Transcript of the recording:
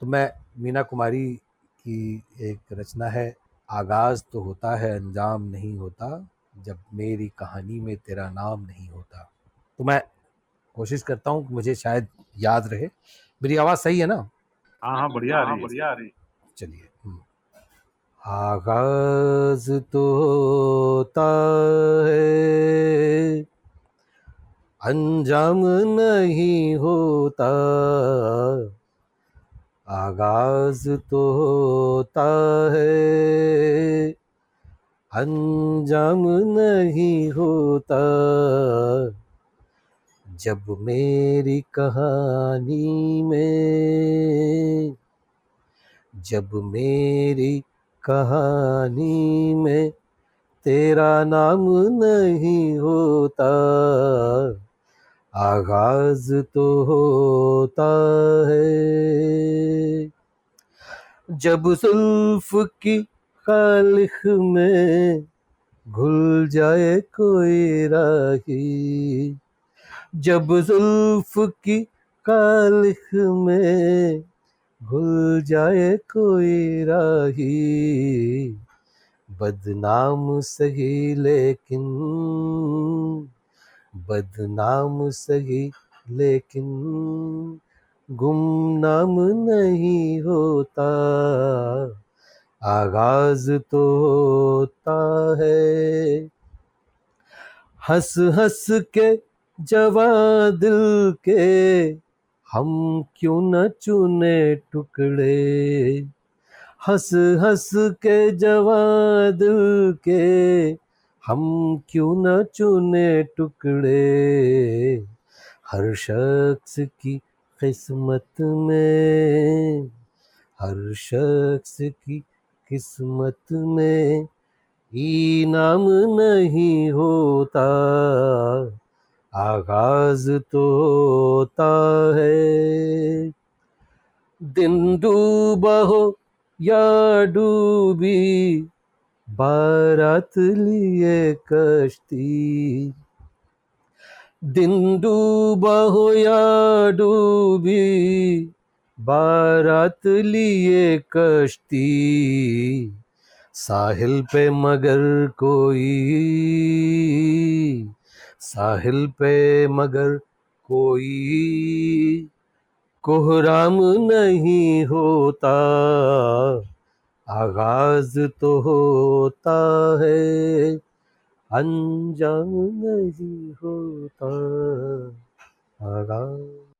तो मैं मीना कुमारी की एक रचना है आगाज़ तो होता है अंजाम नहीं होता जब मेरी कहानी में तेरा नाम नहीं होता। तो मैं कोशिश करता हूँ कि मुझे शायद याद रहे। मेरी आवाज़ सही है ना? हाँ हाँ बढ़िया आ रही बढ़िया आ रही चलिए हम्म। आगाज़ तो होता है अंजाम नहीं होता। आगाज़ तो होता है। अंजाम नहीं होता। जब मेरी कहानी में, जब मेरी कहानी में तेरा नाम नहीं होता आगाज़ तो होता है। जब जुल्फ की खालिख में घुल जाए कोई राही, जब जुल्फ की कालिख में घुल जाए कोई राही, बदनाम सही लेकिन बदनाम सही, लेकिन गुमनाम नहीं होता। आगाज़ तो होता है। हंस हंस के जवा दिल के, हम क्यों न चुने टुकड़े? हंस हंस के जवा दिल के हम क्यों न चुने टुकड़े? हर शख्स की किस्मत में, हर शख्स की किस्मत में इनाम नहीं होता। आगाज़ तो होता है। दिन डूबा हो या डूबी बारात लिए कश्ती। दिन डूबा हो या डूबी, बारात लिए कश्ती। साहिल पे मगर कोई, साहिल पे मगर कोई। कोहराम नहीं होता आगाज़ तो होता है अंजाम नहीं होता आगाज़